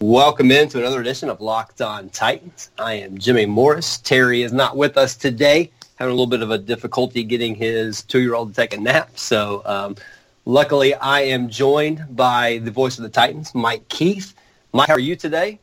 Welcome into another edition of Locked On Titans. I am Jimmy Morris. Terry is not with us today, having a little bit of a difficulty getting his two-year-old to take a nap. So um, luckily, I am joined by the voice of the Titans, Mike Keith. Mike, how are you today?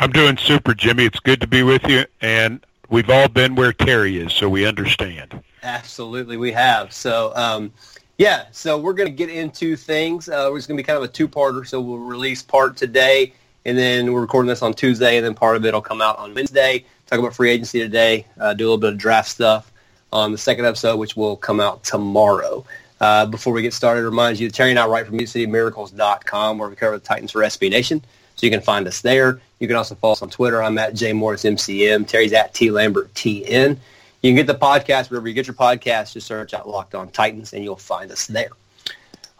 I'm doing super, Jimmy. It's good to be with you, and we've all been where Terry is, so we understand. Absolutely, we have. So, um, yeah, so we're going to get into things. Uh, it's going to be kind of a two-parter, so we'll release part today and then we're recording this on Tuesday, and then part of it will come out on Wednesday. Talk about free agency today. Uh, do a little bit of draft stuff on the second episode, which will come out tomorrow. Uh, before we get started, remind you that Terry and I write from MusicCityMiracles.com, where we cover the Titans for SB Nation. So you can find us there. You can also follow us on Twitter. I'm at JMorrisMCM. Terry's at T Lambert TN. You can get the podcast wherever you get your podcast. Just search out Locked On Titans, and you'll find us there.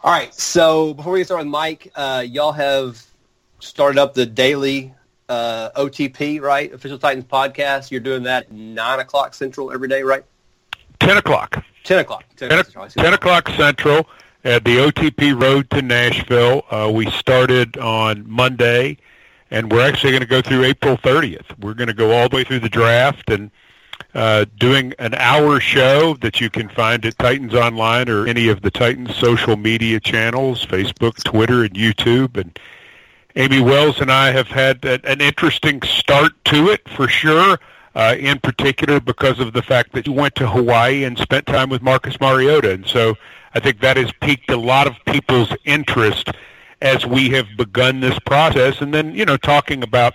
All right. So before we get started with Mike, uh, y'all have started up the daily uh, OTP, right? Official Titans podcast. You're doing that 9 o'clock Central every day, right? 10 o'clock. 10 o'clock. 10, 10, o'clock, 10 o'clock Central at the OTP Road to Nashville. Uh, we started on Monday, and we're actually going to go through April 30th. We're going to go all the way through the draft and uh, doing an hour show that you can find at Titans Online or any of the Titans social media channels, Facebook, Twitter, and YouTube. And Amy Wells and I have had an interesting start to it for sure. Uh, in particular, because of the fact that you went to Hawaii and spent time with Marcus Mariota, and so I think that has piqued a lot of people's interest as we have begun this process. And then, you know, talking about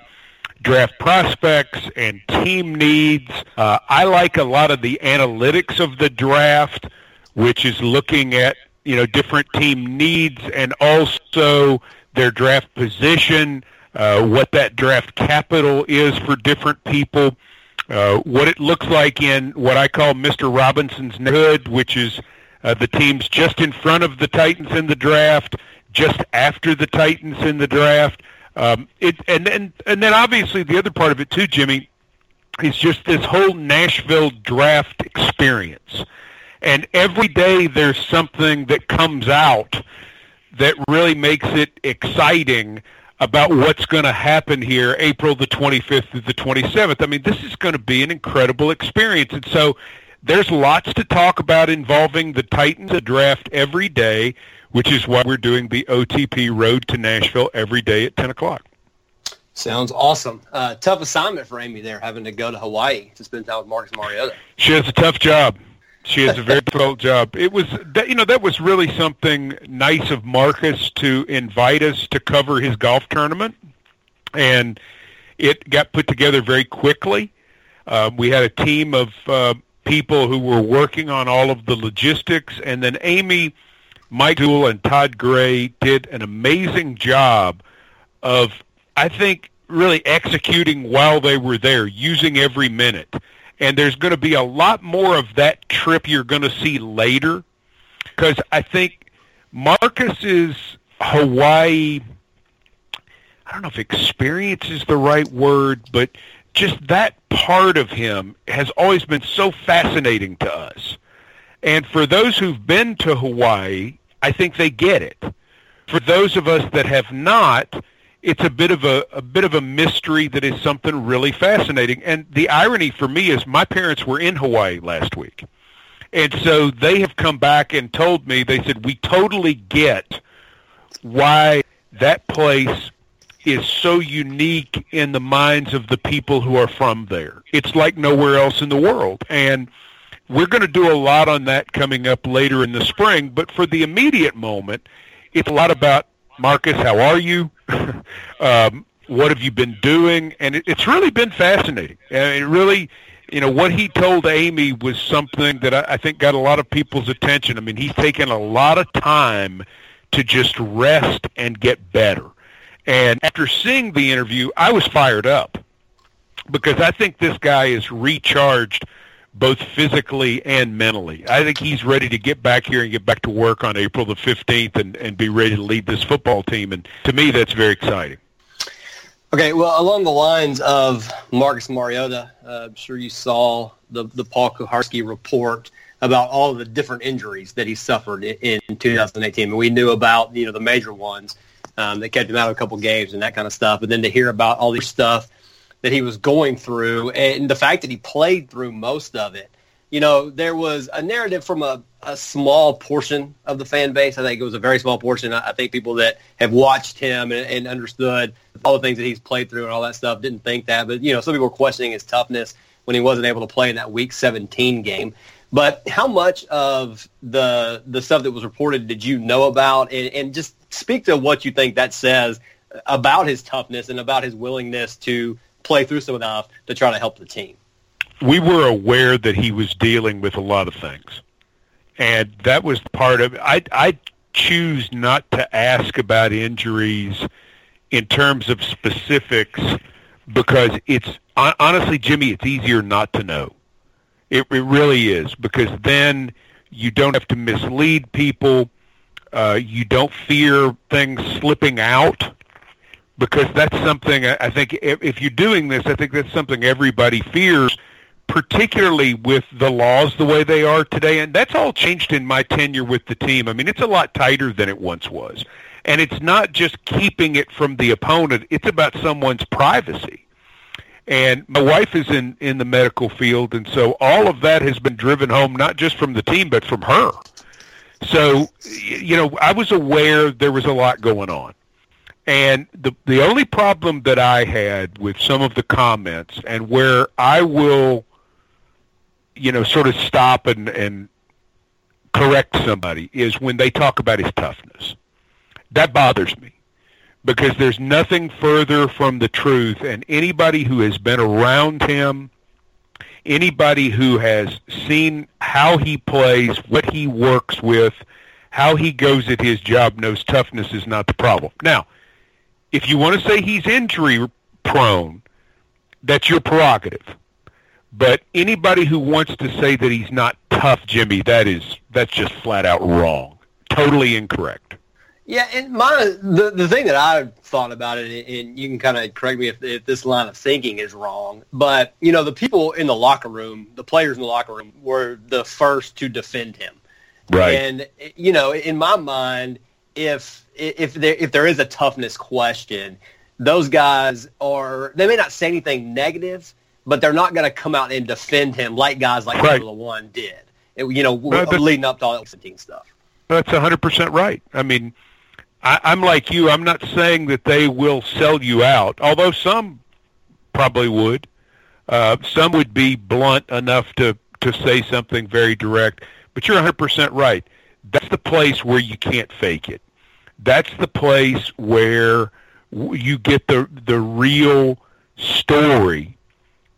draft prospects and team needs. Uh, I like a lot of the analytics of the draft, which is looking at you know different team needs and also their draft position, uh, what that draft capital is for different people, uh, what it looks like in what I call Mr. Robinson's neighborhood, which is uh, the teams just in front of the Titans in the draft, just after the Titans in the draft. Um, it, and, and, and then obviously the other part of it too, Jimmy, is just this whole Nashville draft experience. And every day there's something that comes out that really makes it exciting about what's going to happen here April the 25th through the 27th. I mean, this is going to be an incredible experience. And so there's lots to talk about involving the Titans a draft every day, which is why we're doing the OTP Road to Nashville every day at 10 o'clock. Sounds awesome. Uh, tough assignment for Amy there, having to go to Hawaii to spend time with Marcus Mariota. She has a tough job. She has a very difficult job. It was that you know that was really something nice of Marcus to invite us to cover his golf tournament, and it got put together very quickly. Uh, we had a team of uh, people who were working on all of the logistics, and then Amy, Mike Dool, and Todd Gray did an amazing job of, I think, really executing while they were there, using every minute and there's going to be a lot more of that trip you're going to see later because I think Marcus's Hawaii I don't know if experience is the right word, but just that part of him has always been so fascinating to us. And for those who've been to Hawaii, I think they get it. For those of us that have not, it's a bit of a, a bit of a mystery that is something really fascinating. And the irony for me is my parents were in Hawaii last week. And so they have come back and told me, they said, we totally get why that place is so unique in the minds of the people who are from there. It's like nowhere else in the world. And we're going to do a lot on that coming up later in the spring. But for the immediate moment, it's a lot about Marcus, how are you? um, what have you been doing? And it, it's really been fascinating. And it really, you know, what he told Amy was something that I, I think got a lot of people's attention. I mean, he's taken a lot of time to just rest and get better. And after seeing the interview, I was fired up because I think this guy is recharged – both physically and mentally. I think he's ready to get back here and get back to work on April the 15th and, and be ready to lead this football team. And to me, that's very exciting. Okay, well, along the lines of Marcus Mariota, uh, I'm sure you saw the, the Paul Kuharsky report about all the different injuries that he suffered in, in 2018. And we knew about, you know, the major ones. um, that kept him out of a couple games and that kind of stuff. But then to hear about all this stuff that he was going through and the fact that he played through most of it, you know, there was a narrative from a, a small portion of the fan base. I think it was a very small portion. I, I think people that have watched him and, and understood all the things that he's played through and all that stuff didn't think that. But, you know, some people were questioning his toughness when he wasn't able to play in that Week 17 game. But how much of the the stuff that was reported did you know about, and, and just speak to what you think that says about his toughness and about his willingness to play through some enough to try to help the team. We were aware that he was dealing with a lot of things, and that was part of. I I choose not to ask about injuries in terms of specifics because it's honestly, Jimmy, it's easier not to know. It, it really is because then you don't have to mislead people. Uh, you don't fear things slipping out because that's something I think if, you're doing this, I think that's something everybody fears, particularly with the laws the way they are today. And that's all changed in my tenure with the team. I mean, it's a lot tighter than it once was. And it's not just keeping it from the opponent. It's about someone's privacy. And my wife is in, in the medical field, and so all of that has been driven home, not just from the team, but from her. So, you know, I was aware there was a lot going on. And the the only problem that I had with some of the comments and where I will, you know, sort of stop and, and correct somebody is when they talk about his toughness. That bothers me because there's nothing further from the truth. And anybody who has been around him, anybody who has seen how he plays, what he works with, how he goes at his job knows toughness is not the problem. Now, if you want to say he's injury prone, that's your prerogative. But anybody who wants to say that he's not tough, Jimmy, that is that's just flat out wrong. Totally incorrect. Yeah, and my the the thing that I thought about it, and you can kind of correct me if, if this line of thinking is wrong, but you know the people in the locker room, the players in the locker room, were the first to defend him. Right. And you know, in my mind, if if there if there is a toughness question, those guys are they may not say anything negative, but they're not going to come out and defend him like guys like right. One did. It, you know, no, leading up to all that stuff. That's 100% right. I mean, I, I'm like you. I'm not saying that they will sell you out, although some probably would. Uh, some would be blunt enough to to say something very direct. But you're 100% right. That's the place where you can't fake it. That's the place where you get the the real story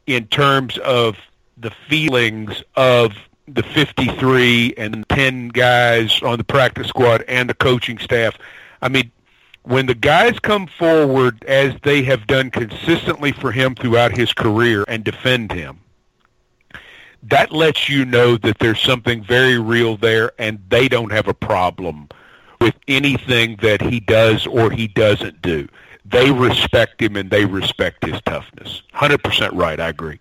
in terms of the feelings of the 53 and 10 guys on the practice squad and the coaching staff. I mean, when the guys come forward as they have done consistently for him throughout his career and defend him, that lets you know that there's something very real there and they don't have a problem with anything that he does or he doesn't do. They respect him and they respect his toughness. 100% right. I agree.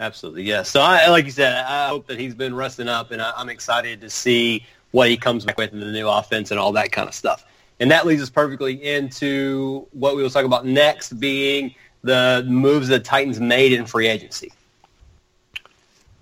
Absolutely, yes. So, I, like you said, I hope that he's been resting up, and I, I'm excited to see what he comes back with in the new offense and all that kind of stuff. And that leads us perfectly into what we will talk about next, being the moves the Titans made in free agency.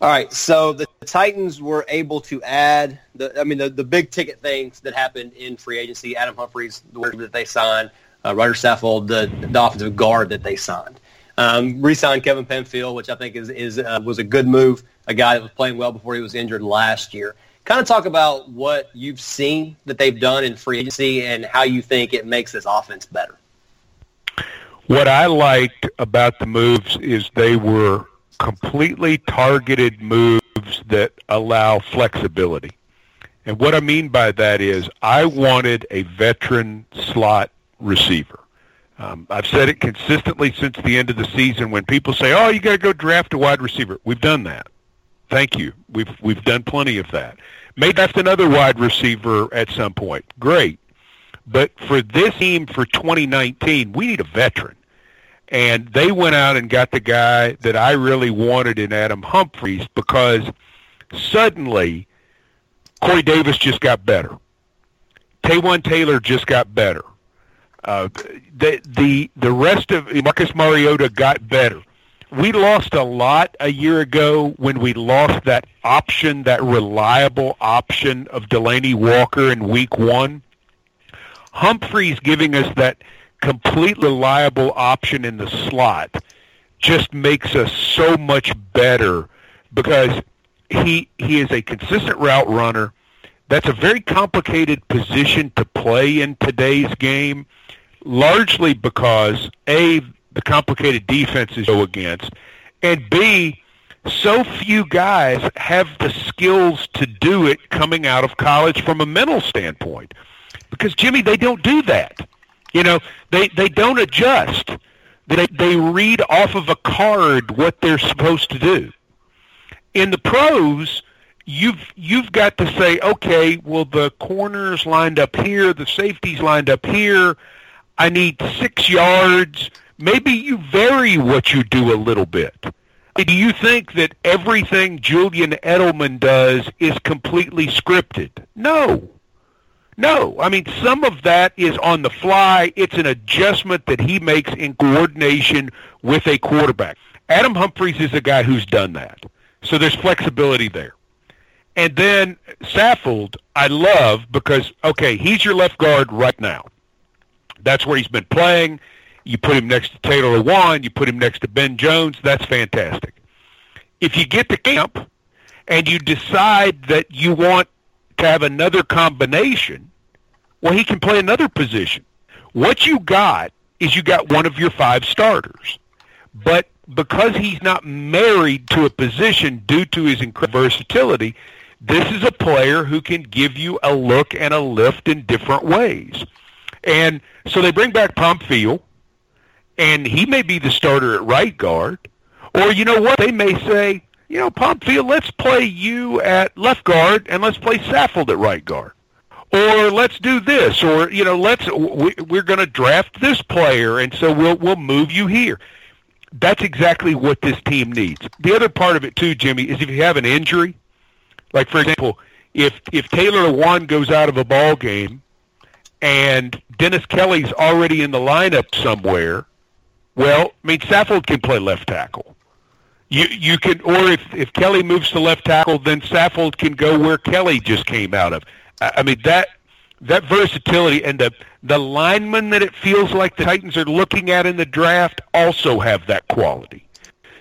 All right, so the Titans were able to add the, I mean, the, the big ticket things that happened in free agency. Adam Humphries, the word that they signed, uh, Rodger Saffold, the, the offensive guard that they signed. Um, re-signed Kevin Pamphile, which I think is, is uh, was a good move. A guy that was playing well before he was injured last year kind of talk about what you've seen that they've done in free agency and how you think it makes this offense better. What I liked about the moves is they were completely targeted moves that allow flexibility. And what I mean by that is I wanted a veteran slot receiver. Um, I've said it consistently since the end of the season when people say, "Oh, you got to go draft a wide receiver." We've done that. Thank you. We've we've done plenty of that. May draft another wide receiver at some point. Great. But for this team for 2019, we need a veteran. And they went out and got the guy that I really wanted in Adam Humphries because suddenly Corey Davis just got better. Taywan Taylor just got better. Uh, the the the rest of Marcus Mariota got better. We lost a lot a year ago when we lost that option, that reliable option of Delanie Walker in Week One. Humphries giving us that complete reliable option in the slot just makes us so much better because he he is a consistent route runner. That's a very complicated position to play in today's game, largely because a the complicated defenses go against, and b so few guys have the skills to do it coming out of college from a mental standpoint. Because Jimmy, they don't do that. You know, they they don't adjust. They they read off of a card what they're supposed to do. In the pros, you've you've got to say, okay, well the corners lined up here, the safeties lined up here. I need six yards. Maybe you vary what you do a little bit. Do you think that everything Julian Edelman does is completely scripted? No. No, I mean some of that is on the fly. It's an adjustment that he makes in coordination with a quarterback. Adam Humphries is a guy who's done that, so there's flexibility there. And then Saffold, I love because okay, he's your left guard right now. That's where he's been playing. You put him next to Taylor Lewan, you put him next to Ben Jones. That's fantastic. If you get to camp and you decide that you want to have another combination, well, he can play another position. What you got is you got one of your five starters. But because he's not married to a position due to his incredible versatility, this is a player who can give you a look and a lift in different ways. And so they bring back Pamphile, and he may be the starter at right guard. Or you know what? They may say, you know, Pamphile, let's play you at left guard and let's play Saffold at right guard. Or let's do this, or you know, let's we, we're going to draft this player, and so we'll we'll move you here. That's exactly what this team needs. The other part of it too, Jimmy, is if you have an injury, like for example, if if Taylor Lewan goes out of a ball game, and Dennis Kelly's already in the lineup somewhere, well, I mean, Saffold can play left tackle. You you can, or if if Kelly moves to left tackle, then Saffold can go where Kelly just came out of. I mean that that versatility and the the linemen that it feels like the Titans are looking at in the draft also have that quality.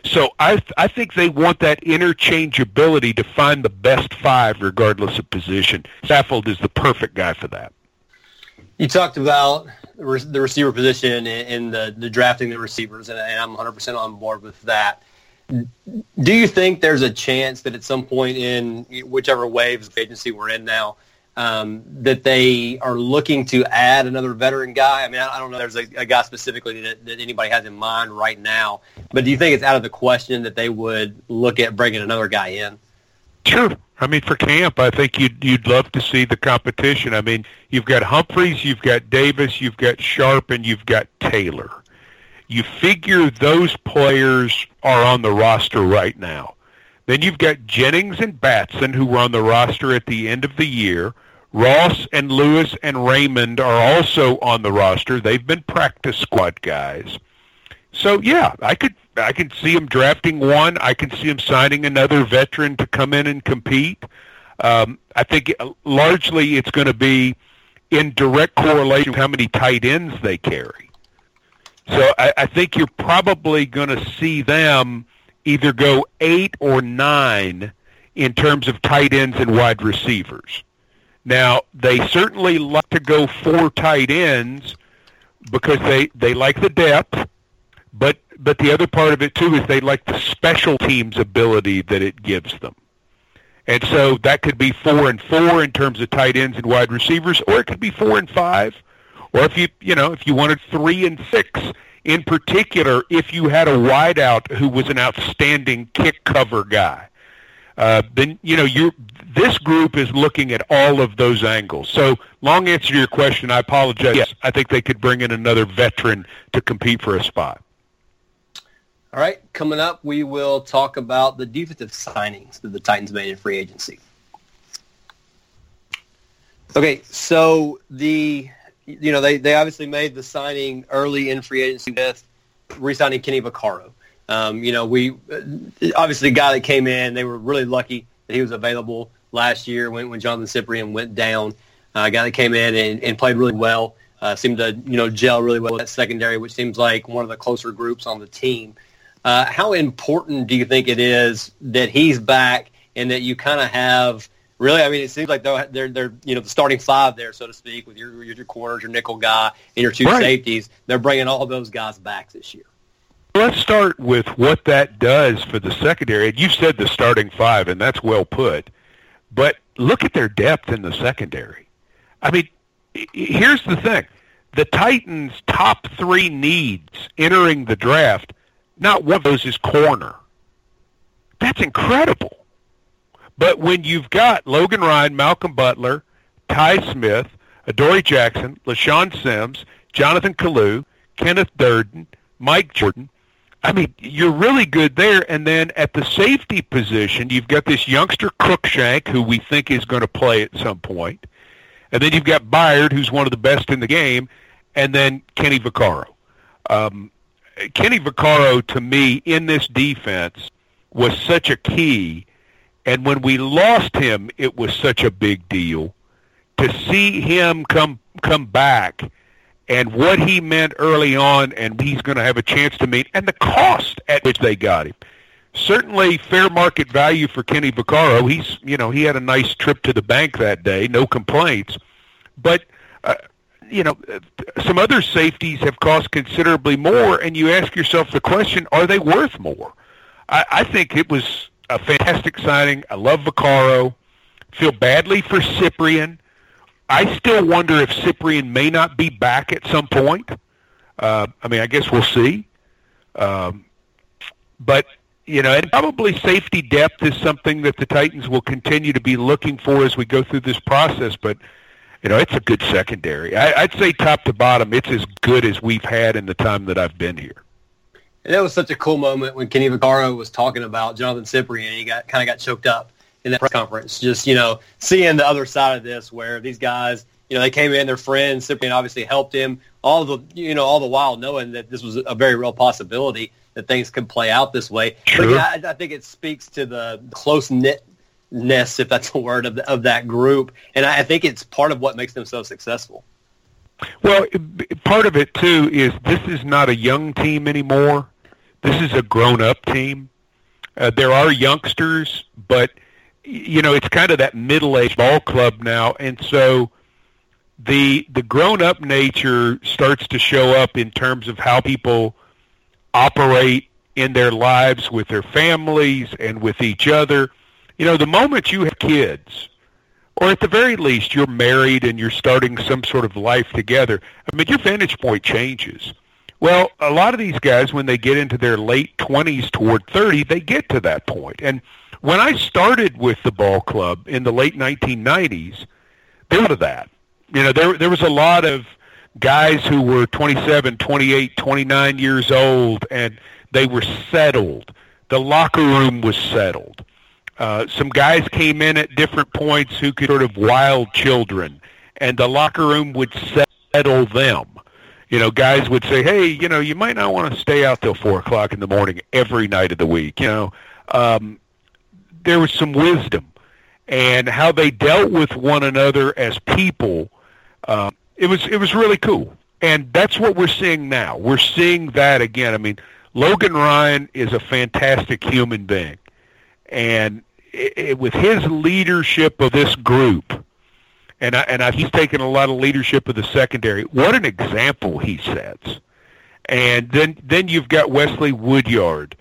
So I I think they want that interchangeability to find the best five regardless of position. Saffold is the perfect guy for that. You talked about the receiver position and the, the drafting the receivers, and I'm 100% on board with that. Do you think there's a chance that at some point in whichever waves of agency we're in now, um, that they are looking to add another veteran guy? I mean, I, don't know. There's a, a guy specifically that, that, anybody has in mind right now, but do you think it's out of the question that they would look at bringing another guy in? Sure. I mean, for camp, I think you'd you'd love to see the competition. I mean, you've got Humphries, you've got Davis, you've got Sharp, and you've got Taylor. You figure those players are on the roster right now. Then you've got Jennings and Batson who were on the roster at the end of the year. Ross and Lewis and Raymond are also on the roster. They've been practice squad guys. So yeah, I could I can see him drafting one. I can see him signing another veteran to come in and compete. Um, I think largely it's going to be in direct correlation with how many tight ends they carry. So I, I think you're probably going to see them either go eight or nine in terms of tight ends and wide receivers. Now, they certainly like to go four tight ends because they, they like the depth, but but the other part of it too is they like the special teams ability that it gives them. And so that could be four and four in terms of tight ends and wide receivers, or it could be four and five or if you you know if you wanted three and six in particular, if you had a wideout who was an outstanding kick cover guy, uh, then you know you this group is looking at all of those angles. So, long answer to your question, I apologize. Yes, I think they could bring in another veteran to compete for a spot. All right, coming up, we will talk about the defensive signings that the Titans made in free agency. Okay, so the you know, they, they obviously made the signing early in free agency with re-signing Kenny Vaccaro. Um, you know, we obviously the guy that came in, they were really lucky that he was available last year when, when Jonathan Cyprien went down. Uh, a guy that came in and, and played really well, uh, seemed to you know gel really well that secondary, which seems like one of the closer groups on the team. Uh, how important do you think it is that he's back and that you kind of have really? I mean, it seems like they're, they're they're you know the starting five there, so to speak, with your your corners, your nickel guy, and your two right. safeties. They're bringing all those guys back this year. Let's start with what that does for the secondary. And you said the starting five, and that's well put. But look at their depth in the secondary. I mean, here's the thing. The Titans' top three needs entering the draft, not one of those is corner. That's incredible. But when you've got Logan Ryan, Malcolm Butler, Tye Smith, Adoree Jackson, LeShaun Sims, Jonathan Kalu, Kenneth Durden, Mike Jordan, I mean, you're really good there. And then at the safety position, you've got this youngster Cruikshank, who we think is going to play at some point. And then you've got Byard, who's one of the best in the game, and then Kenny Vaccaro. Um, Kenny Vaccaro, to me, in this defense, was such a key. And when we lost him, it was such a big deal. To see him come come back and what he meant early on, and he's going to have a chance to meet, and the cost at which they got him. Certainly, fair market value for Kenny Vaccaro. He's, you know, he had a nice trip to the bank that day, no complaints. But, uh, you know, some other safeties have cost considerably more, and you ask yourself the question: Are they worth more? I, I think it was a fantastic signing. I love Vaccaro. Feel badly for Cyprien I still wonder if Cyprien may not be back at some point. Uh, I mean, I guess we'll see. Um, but you know, and probably safety depth is something that the Titans will continue to be looking for as we go through this process. But you know, it's a good secondary. I, I'd say top to bottom, it's as good as we've had in the time that I've been here. And that was such a cool moment when Kenny Vaccaro was talking about Jonathan Cyprien. He got kind of got choked up in that press conference. Just, you know, seeing the other side of this where these guys, you know, they came in, their friends, Cyprien obviously helped him, all the, you know, all the while knowing that this was a very real possibility that things could play out this way. Sure. But yeah, I, I think it speaks to the close knitness, if that's a word, of, the, of that group. And I, I think it's part of what makes them so successful. Well, part of it too is this is not a young team anymore. This is a grown-up team. Uh, there are youngsters, but you know, it's kind of that middle-aged ball club now, and so the the grown-up nature starts to show up in terms of how people operate in their lives with their families and with each other. You know, the moment you have kids, or at the very least you're married and you're starting some sort of life together, I mean, your vantage point changes. Well, a lot of these guys, when they get into their late 20s toward 30, they get to that point. And when I started with the ball club in the late 1990s, there was that. You know, there there was a lot of guys who were 27, 28, 29 years old, and they were settled. The locker room was settled. Uh, some guys came in at different points who could sort of wild children, and the locker room would settle them. You know, guys would say, "Hey, you know, you might not want to stay out till four o'clock in the morning every night of the week." You know, um, there was some wisdom and how they dealt with one another as people. Uh, it was it was really cool, and that's what we're seeing now. We're seeing that again. I mean, Logan Ryan is a fantastic human being, and it, it, with his leadership of this group, and I, and I, he's taken a lot of leadership of the secondary. What an example he sets! And then then you've got Wesley Woodyard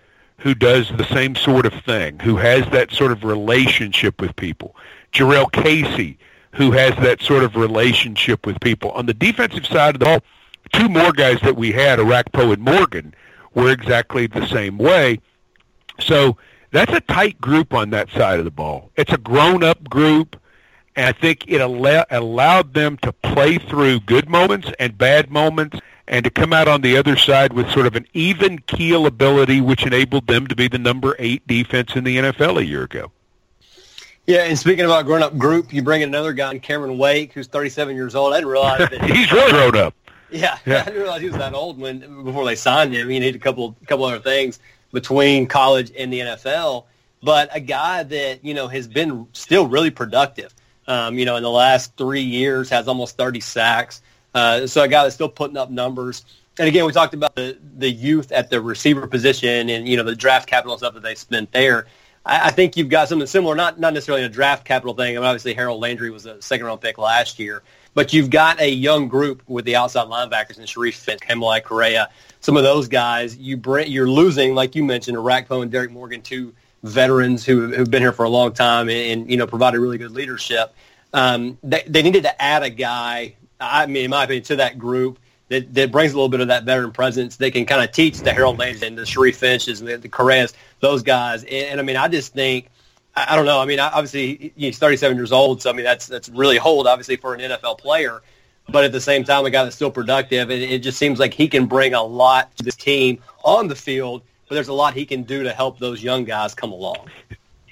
who does the same sort of thing, who has that sort of relationship with people. Jurrell Casey, who has that sort of relationship with people. On the defensive side of the ball, two more guys that we had, Orakpo and Morgan, were exactly the same way. So that's a tight group on that side of the ball. It's a grown-up group, and I think it al- allowed them to play through good moments and bad moments and to come out on the other side with sort of an even keel ability, which enabled them to be the number eight defense in the NFL a year ago. Yeah, and speaking about growing up group, you bring in another guy, Cameron Wake, who's 37 years old. I didn't realize that he's really grown up. Yeah, yeah, I didn't realize he was that old when before they signed him. He needed a couple couple other things between college and the NFL, but a guy that you know has been still really productive. Um, you know, in the last three years, has almost 30 sacks. Uh, so a guy that's still putting up numbers. And again, we talked about the, the youth at the receiver position and, you know, the draft capital stuff that they spent there. I, I think you've got something similar, not, not necessarily a draft capital thing. I mean, obviously, Harold Landry was a second-round pick last year. But you've got a young group with the outside linebackers and Sharif Finch, Kamalei Correa, some of those guys. You bring, you're losing, like you mentioned, Orakpo and Derek Morgan, two veterans who have been here for a long time and, and you know provided really good leadership. Um, they, they needed to add a guy I mean, in my opinion, to that group that, that brings a little bit of that veteran presence. They can kind of teach the Harold Landry and the Sharif Finches and the, the those guys. And, and, I mean, I just think, I, I don't know. I mean, obviously he's 37 years old, so I mean that's that's really old, obviously, for an NFL player. But at the same time, a guy that's still productive, and it just seems like he can bring a lot to this team on the field. But there's a lot he can do to help those young guys come along.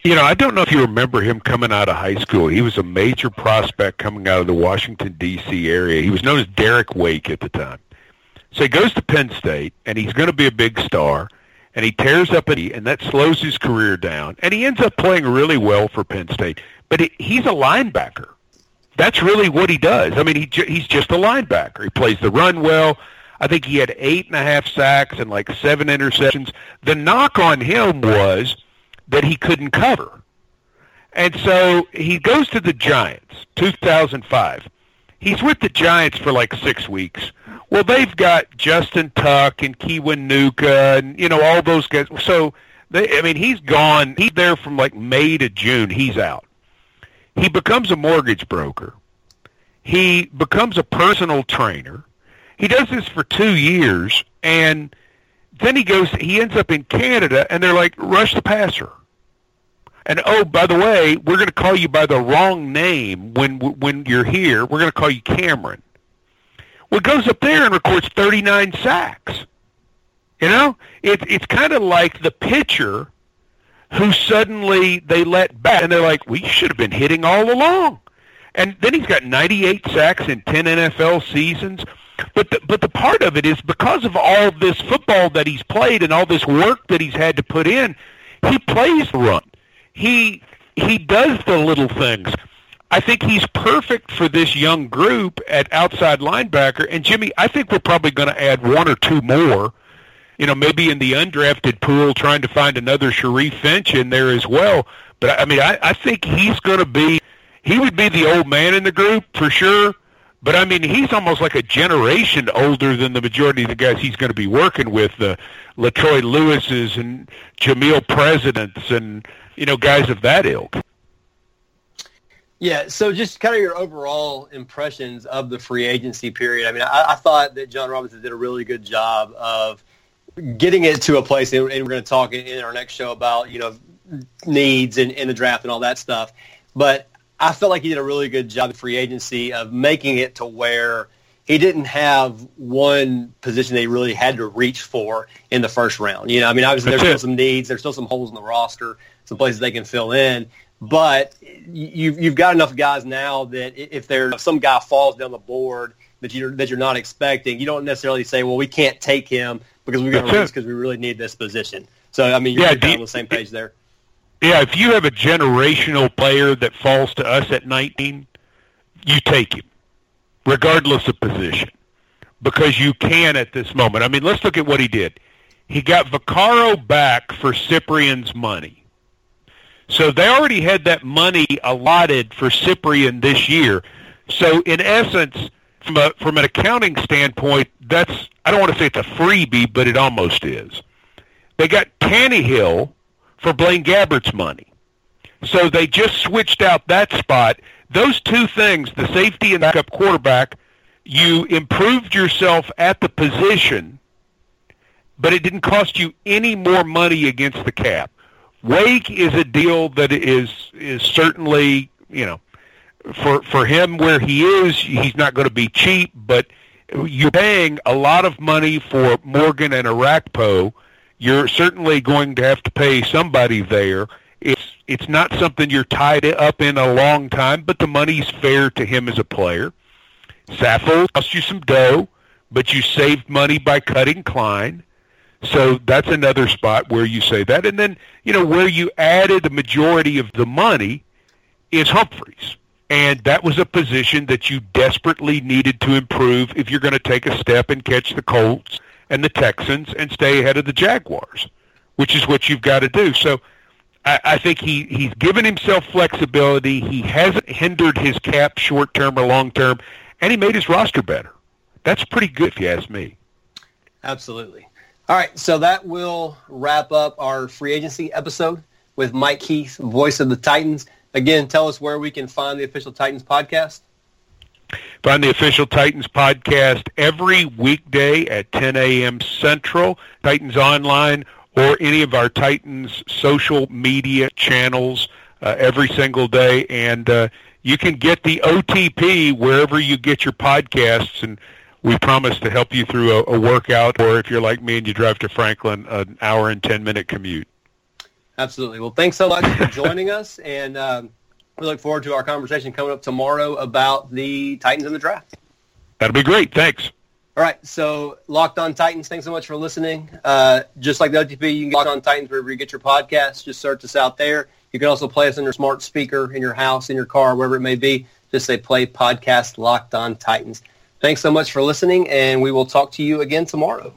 You know, I don't know if you remember him coming out of high school. He was a major prospect coming out of the Washington, D.C. area. He was known as Derek Wake at the time. So he goes to Penn State, and he's going to be a big star, and he tears up, a, and that slows his career down. And he ends up playing really well for Penn State. But he, he's a linebacker. That's really what he does. I mean, he he's just a linebacker. He plays the run well. I think he had eight and a half sacks and like seven interceptions. The knock on him was – that he couldn't cover. And so he goes to the Giants, 2005. He's with the Giants for like six weeks. Well, they've got Justin Tuck and Kiwanuka and, you know, all those guys. So, they, I mean, he's gone. He's there from like May to June. He's out. He becomes a mortgage broker. He becomes a personal trainer. He does this for two years, and then he goes. He ends up in Canada, and they're like, "Rush the passer." And oh, by the way, we're going to call you by the wrong name when when you're here. We're going to call you Cameron. Well, goes up there and records 39 sacks. You know, it's it's kind of like the pitcher who suddenly they let back, and they're like, "We should have been hitting all along." And then he's got 98 sacks in 10 NFL seasons. But the, but the part of it is because of all this football that he's played and all this work that he's had to put in, he plays the run he he does the little things. I think he's perfect for this young group at outside linebacker. And Jimmy, I think we're probably going to add one or two more. You know, maybe in the undrafted pool, trying to find another Sharif Finch in there as well. But I mean, I, I think he's going to be. He would be the old man in the group for sure. But I mean, he's almost like a generation older than the majority of the guys he's going to be working with, the LaTroy Lewis's and Jamil Presidents and you know, guys of that ilk. Yeah, so just kind of your overall impressions of the free agency period. I mean, I, I thought that Jon Robinson did a really good job of getting it to a place, and we're going to talk in our next show about, you know, needs and in the draft and all that stuff. But I felt like he did a really good job in free agency of making it to where he didn't have one position he really had to reach for in the first round. You know, I mean, obviously there's still some needs, there's still some holes in the roster, some places they can fill in. But you've you've got enough guys now that if there some guy falls down the board that you're that you're not expecting, you don't necessarily say, well, we can't take him because we're going to because we really need this position. So I mean, you're yeah, kind of on the same page there. Yeah, if you have a generational player that falls to us at 19, you take him, regardless of position, because you can at this moment. I mean, let's look at what he did. He got Vaccaro back for Cyprien's money. So they already had that money allotted for Cyprien this year. So in essence, from a from an accounting standpoint, that's I don't want to say it's a freebie, but it almost is. They got Tannehill for Blaine Gabbert's money. So they just switched out that spot. Those two things, the safety and the backup quarterback, you improved yourself at the position, but it didn't cost you any more money against the cap. Wake is a deal that is is certainly you know for for him where he is he's not going to be cheap, but you're paying a lot of money for Morgan and Orakpo. You're certainly going to have to pay somebody there, It's it's not something you're tied up in a long time, but the money's fair to him as a player. Saffold cost you some dough, but you saved money by cutting Kline. So that's another spot where you say that. And then, you know, where you added the majority of the money is Humphries. And that was a position that you desperately needed to improve if you're going to take a step and catch the Colts and the Texans and stay ahead of the Jaguars, which is what you've got to do. So I, I think he, he's given himself flexibility. He hasn't hindered his cap short term or long term, and he made his roster better. That's pretty good if you ask me. Absolutely. All right, so that will wrap up our free agency episode with Mike Keith, voice of the Titans. Again, tell us where we can find the official Titans podcast. Find the official Titans podcast every weekday at 10 a.m. Central, Titans Online, or any of our Titans social media channels uh, every single day. And uh, you can get the OTP wherever you get your podcasts. And we promise to help you through a, a workout, or if you're like me and you drive to Franklin, an hour and 10 minute commute. Absolutely. Well, thanks so much for joining us, and um, we look forward to our conversation coming up tomorrow about the Titans in the draft. That'll be great. Thanks. All right, so Locked On Titans, thanks so much for listening. Uh, just like the OTP, you can get Locked On Titans wherever you get your podcasts. Just search us out there. You can also play us on your smart speaker in your house, in your car, wherever it may be. Just say play podcast Locked On Titans. Thanks so much for listening, and we will talk to you again tomorrow.